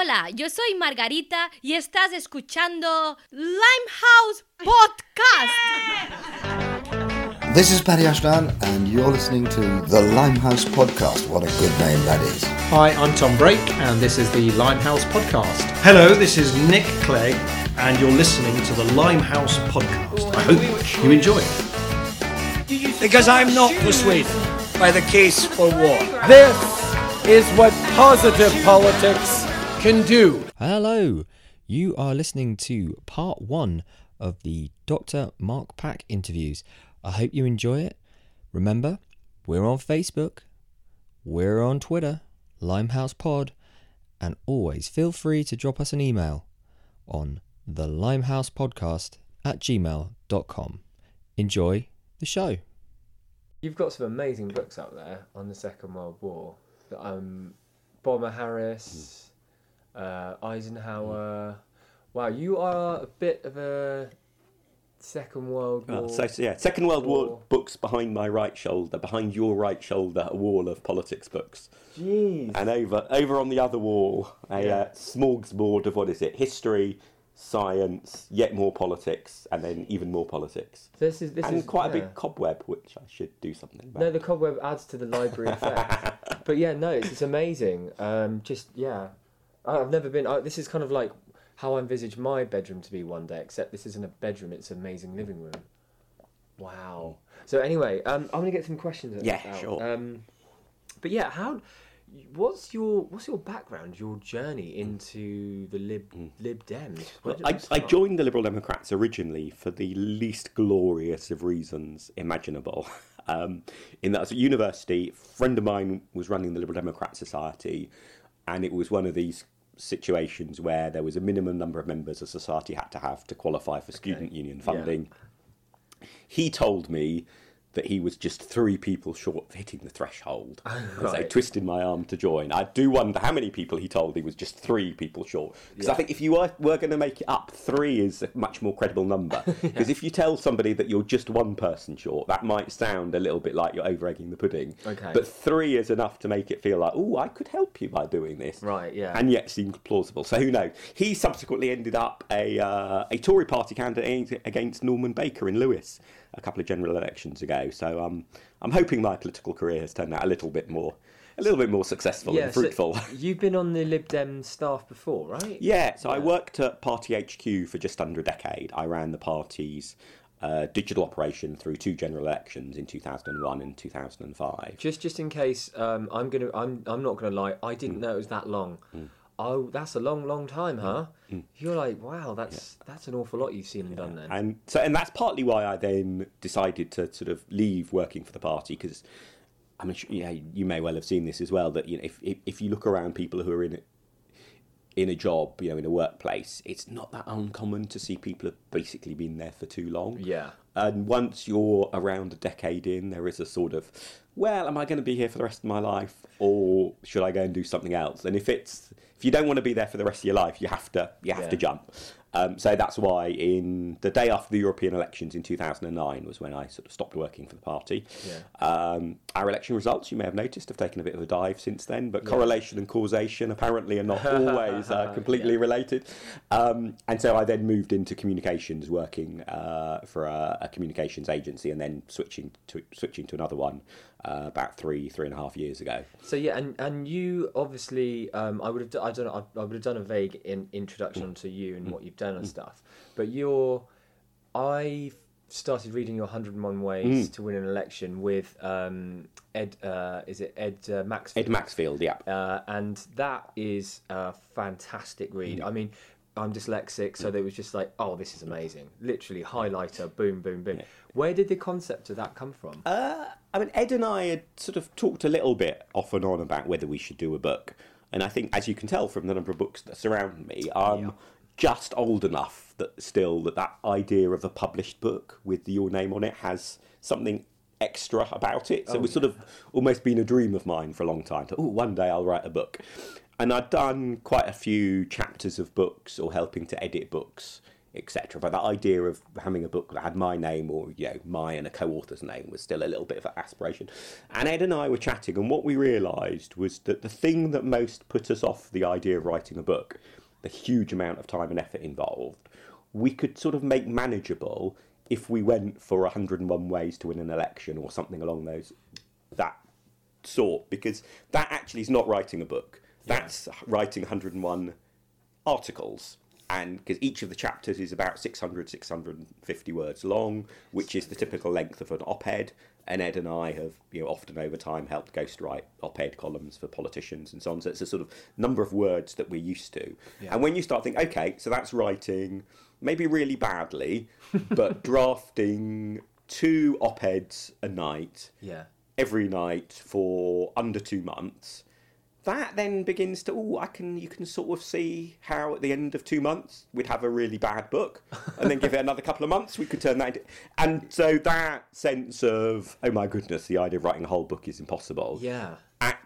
Hola, yo soy Margarita y estás escuchando Limehouse Podcast. This is Paddy Ashdown, and you're listening to the Limehouse Podcast. What a good name that is. Hi, I'm Tom Brake, and this is the Limehouse Podcast. Hello, this is Nick Clegg, and you're listening to the Limehouse Podcast. I hope you enjoy it. Because I'm not persuaded by the case for war. This is what positive politics can do. Hello, you are listening to part one of the Dr. Mark Pack interviews. I hope you enjoy it. Remember, we're on Facebook, we're on Twitter, Limehouse Pod, and always feel free to drop us an email on the Limehouse Podcast at gmail.com. Enjoy the show. You've got some amazing books out there on the Second World War. Um, Bomber Harris, uh, Eisenhower. Wow, you are a bit of a Second World War. Oh, so, so, yeah, Second World War War. books behind my right shoulder, behind your right shoulder, a wall of politics books, Jeez. and over over on the other wall, a Yeah. uh, smorgasbord of what is it? History, science, yet more politics, and then even more politics, this is this and is quite a big cobweb, which I should do something about. No, the cobweb adds to the library effect. but yeah, no, it's, it's amazing. Um, just yeah, I've never been. I, this is kind of like how I envisage my bedroom to be one day. Except this isn't a bedroom; it's an amazing living room. Wow. So anyway, um, I'm gonna get some questions. Yeah, out. sure. Um, but yeah, how? What's your what's your background, your journey into the Lib Lib Dems? Well, I, I joined the Liberal Democrats originally for the least glorious of reasons imaginable. Um, in that, I was at university, a friend of mine was running the Liberal Democrat Society, and it was one of these situations where there was a minimum number of members a society had to have to qualify for student union funding. He told me that he was just three people short of hitting the threshold. So right. twisted my arm to join. I do wonder how many people he told he was just three people short. Because I think if you were, were going to make it up, three is a much more credible number. Because if you tell somebody that you're just one person short, that might sound a little bit like you're over egging the pudding. Okay. But three is enough to make it feel like, oh, I could help you by doing this. Right, yeah. And yet seems plausible. So who knows? He subsequently ended up a uh, a Tory party candidate against Norman Baker in Lewes a couple of general elections ago. So um, I'm hoping my political career has turned out a little bit more, a little bit more successful and so fruitful. you've been on the Lib Dem staff before, right? Yeah, so I worked at Party HQ for just under a decade. I ran the party's uh, digital operation through two general elections in 2001 and 2005. Just just in case, um, I'm gonna I'm I'm not gonna lie. I Mm. didn't know it was that long. Oh, that's a long, long time, huh? Mm. Mm. You're like, wow, that's that's an awful lot you've seen and done then. And so, and that's partly why I then decided to sort of leave working for the party because, I mean, yeah, you may well have seen this as well. That you know, if if, if you look around people who are in in a job, you know, in a workplace, it's not that uncommon to see people have basically been there for too long. Yeah. And once you're around a decade in, there is a sort of, well, am I going to be here for the rest of my life, or should I go and do something else? And if it's if you don't want to be there for the rest of your life, you have to you have Yeah. to jump. Um, so that's why in the day after the European elections in 2009 was when I sort of stopped working for the party. Yeah. Um, our election results, you may have noticed, have taken a bit of a dive since then, but correlation and causation apparently are not always uh, completely related. Um, and so I then moved into communications, working uh, for a, a communications agency, and then switching to switching to another one uh, about three three and a half years ago. So yeah, and and you obviously, um, I would have, I don't know, I, I would have done a vague in, introduction to you and what you've done and stuff. But you're, I started reading your 101 Ways to Win an Election with um, Ed, uh, is it Ed uh, Maxfield? Ed Maxfield, yeah. uh, and that is a fantastic read. I mean, I'm dyslexic, so there was just like, oh, this is amazing. Literally highlighter, boom, boom, boom. Where did the concept of that come from? Uh, I mean, Ed and I had sort of talked a little bit off and on about whether we should do a book. And I think, as you can tell from the number of books that surround me, I'm just old enough that still that that idea of a published book with your name on it has something extra about it. So it was sort of almost been a dream of mine for a long time. Oh, one day I'll write a book. And I'd done quite a few chapters of books or helping to edit books etc. But that idea of having a book that had my name or you know my and a co-author's name was still a little bit of an aspiration. And Ed and I were chatting, and what we realised was that the thing that most put us off the idea of writing a book, the huge amount of time and effort involved, we could sort of make manageable if we went for 101 ways to win an election or something along those that sort because that actually is not writing a book that's writing 101 articles and because each of the chapters is about 600 650 words long which is the typical length of an op-ed. And ed and i have you know often over time helped ghostwrite op-ed columns for politicians and so on. So it's a sort of number of words that we're used to. And when you start thinking okay so that's writing maybe really badly but drafting two op-eds a night Yeah. every night for under two months, that then begins to oh, I can you can sort of see how at the end of two months we'd have a really bad book, and then give it another couple of months we could turn that into, and so that sense of oh my goodness, the idea of writing a whole book is impossible. Yeah.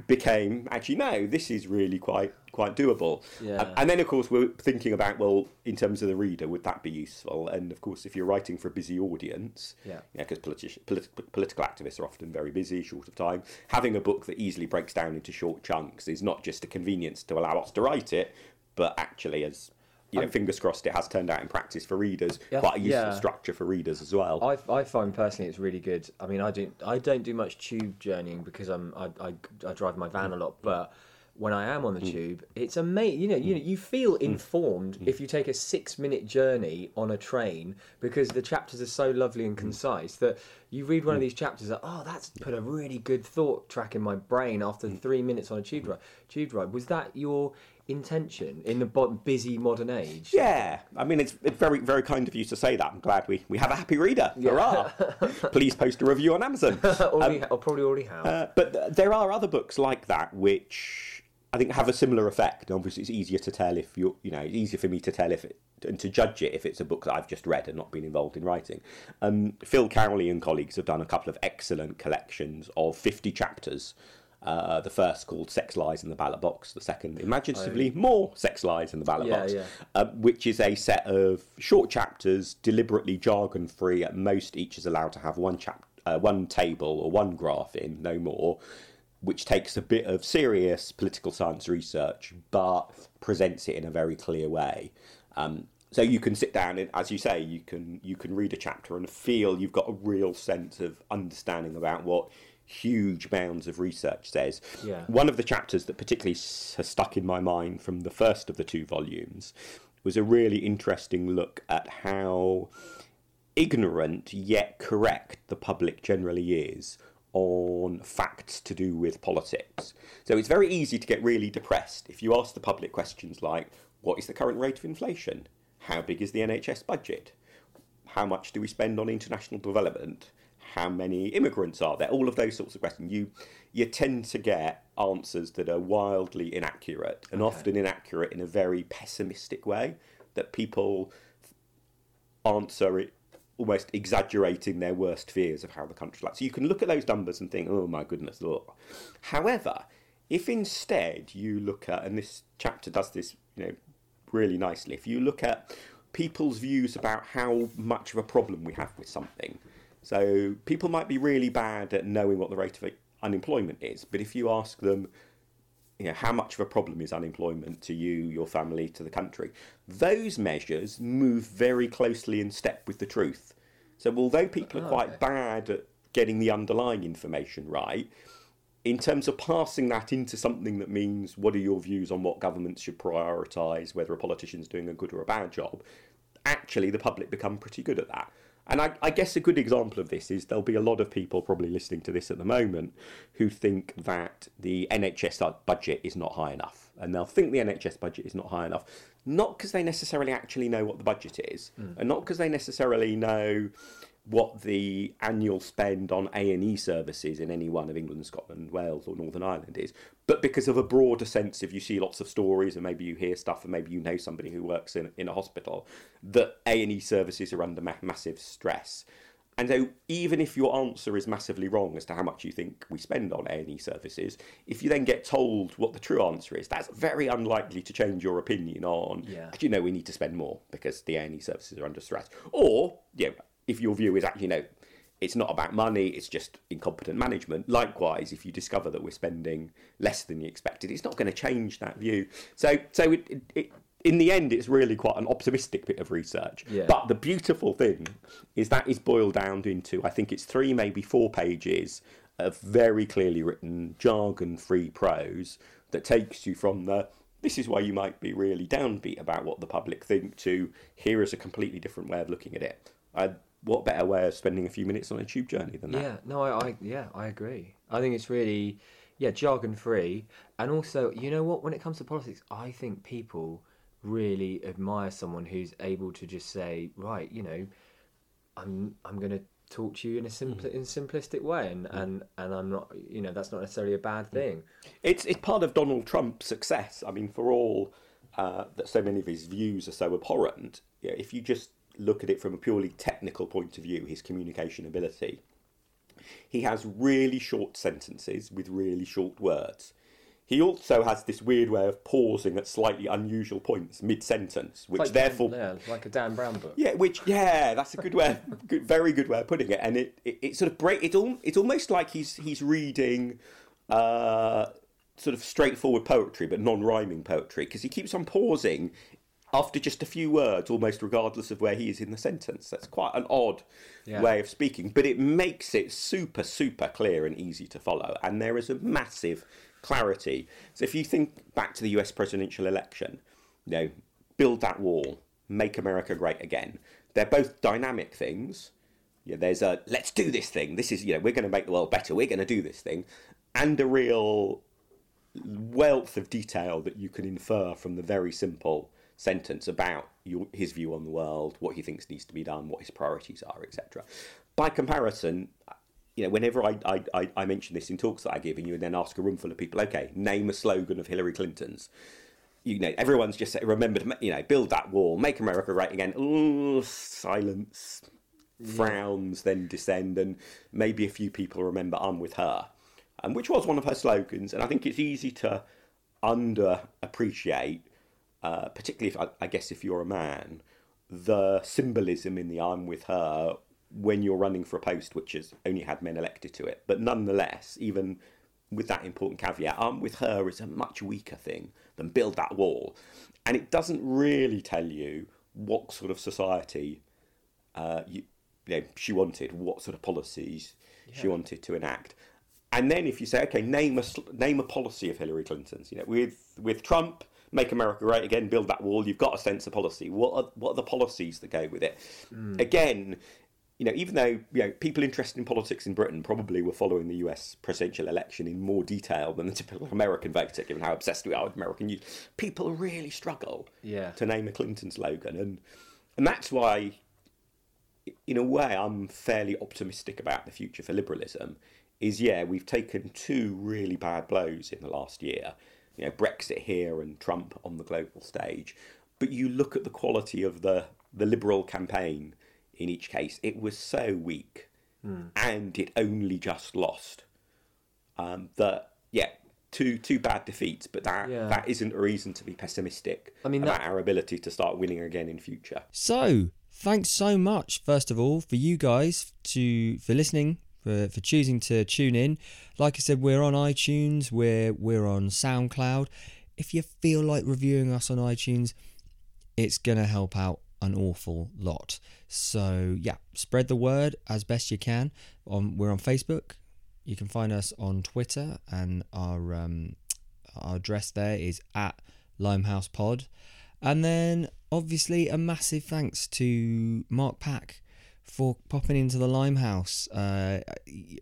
Became actually no, this is really quite quite doable. Yeah. And, and then of course we're thinking about well, in terms of the reader, would that be useful? And of course, if you're writing for a busy audience, Yeah. because politi- polit- political activists are often very busy, short of time. Having a book that easily breaks down into short chunks is not just a convenience to allow us to write it, but actually, as you know, fingers crossed, it has turned out in practice for readers. Yeah. Quite a useful Yeah. structure for readers as well. I, I find personally it's really good. I mean, I do I don't do much tube journeying because I'm I, I, I drive my van a lot, mm. but when I am on the mm. tube, it's amazing. You know, you know, you feel informed if you take a six minute journey on a train because the chapters are so lovely and concise that you read one of these chapters that oh, that's put a really good thought track in my brain after three minutes on a tube ride. Tube ride was that your intention in the busy modern age? Yeah, I mean it's, it's very very kind of you to say that. I'm glad we, we have a happy reader. Hurrah! Please post a review on Amazon. already, or probably already have. Uh, but th- there are other books like that which I think have a similar effect. Obviously, it's easier to tell if you're, you know, it's easier for me to tell if it and to judge it if it's a book that I've just read and not been involved in writing. Um, Phil Cowley and colleagues have done a couple of excellent collections of 50 chapters. Uh, the first called Sex Lies in the Ballot Box, the second, imaginatively more Sex Lies in the Ballot Yeah, Box, yeah. uh, which is a set of short chapters, deliberately jargon free. At most, each is allowed to have one chap, uh, one table or one graph in, no more, which takes a bit of serious political science research, but presents it in a very clear way. Um, so you can sit down and, as you say, you can you can read a chapter and feel you've got a real sense of understanding about what huge mounds of research says. Yeah. One of the chapters that particularly has stuck in my mind from the first of the two volumes was a really interesting look at how ignorant yet correct the public generally is on facts to do with politics. So it's very easy to get really depressed if you ask the public questions like what is the current rate of inflation? How big is the NHS budget? How much do we spend on international development? How many immigrants are there? All of those sorts of questions. You you tend to get answers that are wildly inaccurate and often inaccurate in a very pessimistic way that people answer it almost exaggerating their worst fears of how the country like. So you can look at those numbers and think, oh my goodness, look. However, if instead you look at, and this chapter does this, you know, really nicely, if you look at people's views about how much of a problem we have with something. So people might be really bad at knowing what the rate of unemployment is, but if you ask them, you know, how much of a problem is unemployment to you, your family, to the country? Those measures move very closely in step with the truth. So although people are oh, quite bad at getting the underlying information right, in terms of passing that into something that means what are your views on what governments should prioritise, whether a politician's doing a good or a bad job, actually the public become pretty good at that. And I, I guess a good example of this is there'll be a lot of people probably listening to this at the moment who think that the NHS budget is not high enough. And they'll think the NHS budget is not high enough, not because they necessarily actually know what the budget is, hmm. and not because they necessarily know what the annual spend on A&E services in any one of England, Scotland, Wales or Northern Ireland is, but because of a broader sense of you see lots of stories and maybe you hear stuff and maybe you know somebody who works in, in a hospital, that A&E services are under ma- massive stress. And so, even if your answer is massively wrong as to how much you think we spend on A&E services, if you then get told what the true answer is, that's very unlikely to change your opinion on. Yeah. you know, we need to spend more because the A&E services are under stress. Or, yeah, if your view is actually you know, it's not about money, it's just incompetent management. Likewise, if you discover that we're spending less than you expected, it's not going to change that view. So, so it, it, it, in the end, it's really quite an optimistic bit of research. Yeah. But the beautiful thing is that is boiled down into, I think it's three, maybe four pages of very clearly written jargon-free prose that takes you from the this is why you might be really downbeat about what the public think to here is a completely different way of looking at it. I, what better way of spending a few minutes on a tube journey than that? Yeah, no, I, I yeah, I agree. I think it's really yeah, jargon free, and also you know what? When it comes to politics, I think people really admire someone who's able to just say, right, you know, I'm I'm going to talk to you in a hmm. simple in a simplistic way, and, hmm. and and I'm not, you know, that's not necessarily a bad hmm. thing. It's it's part of Donald Trump's success. I mean, for all uh, that so many of his views are so abhorrent, yeah, if you just look at it from a purely technical point of view, his communication ability, he has really short sentences with really short words. He also has this weird way of pausing at slightly unusual points mid sentence, which like, therefore yeah, like a Dan Brown book. Yeah, which yeah, that's a good way, good, very good way of putting it. And it, it, it sort of break. it all. It's almost like he's he's reading, uh, sort of straightforward poetry, but non-rhyming poetry, because he keeps on pausing after just a few words, almost regardless of where he is in the sentence. That's quite an odd Yeah. way of speaking, but it makes it super super clear and easy to follow. And there is a massive clarity. So if you think back to the U.S. presidential election, you know, build that wall, make America great again. They're both dynamic things. Yeah, there's a let's do this thing. This is you know we're going to make the world better. We're going to do this thing, and a real wealth of detail that you can infer from the very simple sentence about your, his view on the world, what he thinks needs to be done, what his priorities are, etc. By comparison, you know, whenever I, I, I, I mention this in talks that I give, and you and then ask a room full of people, okay, name a slogan of Hillary Clinton's. You know, everyone's just saying, remember to, you know, build that wall, make America great again. Ooh, silence, frowns, then descend, and maybe a few people remember I'm with her, um, which was one of her slogans. And I think it's easy to underappreciate, uh, particularly if I, I guess if you're a man, the symbolism in the I'm with her when you're running for a post which has only had men elected to it. But nonetheless, even with that important caveat, I'm with her is a much weaker thing than build that wall. And it doesn't really tell you what sort of society uh, you, you know, she wanted, what sort of policies she wanted to enact. And then if you say, okay, name a name a policy of Hillary Clinton's, you know, with with Trump, make America great again, build that wall. You've got a sense of policy. What are what are the policies that go with it? Hmm. Again, you know, even though you know people interested in politics in Britain probably were following the U.S. presidential election in more detail than the typical American voter, given how obsessed we are with American news, people really struggle Yeah. to name a Clinton slogan, and and that's why, in a way, I'm fairly optimistic about the future for liberalism. Is yeah, we've taken two really bad blows in the last year, you know, Brexit here and Trump on the global stage. But you look at the quality of the the liberal campaign in each case; it was so weak, and it only just lost. Um, that yeah, two two bad defeats, but that Yeah. that isn't a reason to be pessimistic I mean, about that- our ability to start winning again in future. So, thanks so much, first of all, for you guys to for listening, for, for choosing to tune in. Like I said, we're on iTunes, we're we're on SoundCloud. If you feel like reviewing us on iTunes, it's gonna help out an awful lot. So yeah, spread the word as best you can. On we're on Facebook. You can find us on Twitter, and our um, our address there is at Limehouse Pod. And then obviously a massive thanks to Mark Pack for popping into the Limehouse. Uh,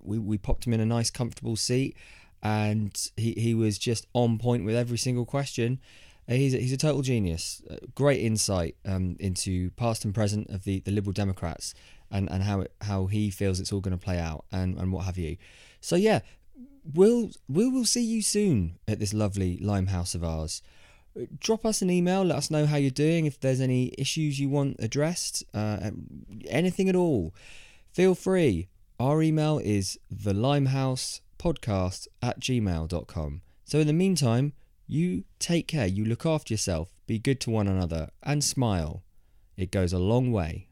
we, we popped him in a nice comfortable seat and he, he was just on point with every single question. Uh, He's a, he's a total genius. Uh, great insight um, into past and present of the, the Liberal Democrats and, and how it, how he feels it's all going to play out and, and what have you. So yeah, we'll we will see you soon at this lovely Limehouse of ours drop us an email let us know how you're doing if there's any issues you want addressed uh, anything at all feel free. Our email is the limehousepodcast at gmail.com. So in the meantime, you take care, you look after yourself, be good to one another, and smile. It goes a long way.